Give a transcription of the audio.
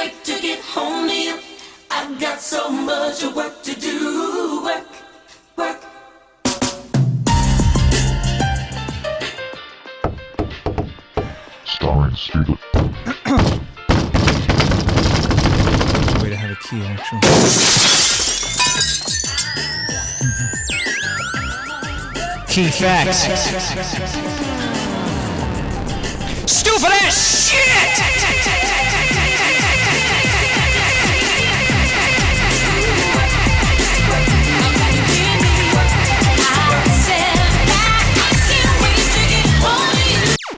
wait to get home to you. I've got so much work to do. Work, work. Starring Stephen. Way to have a key, actually. Key facts. Stupid ass shit!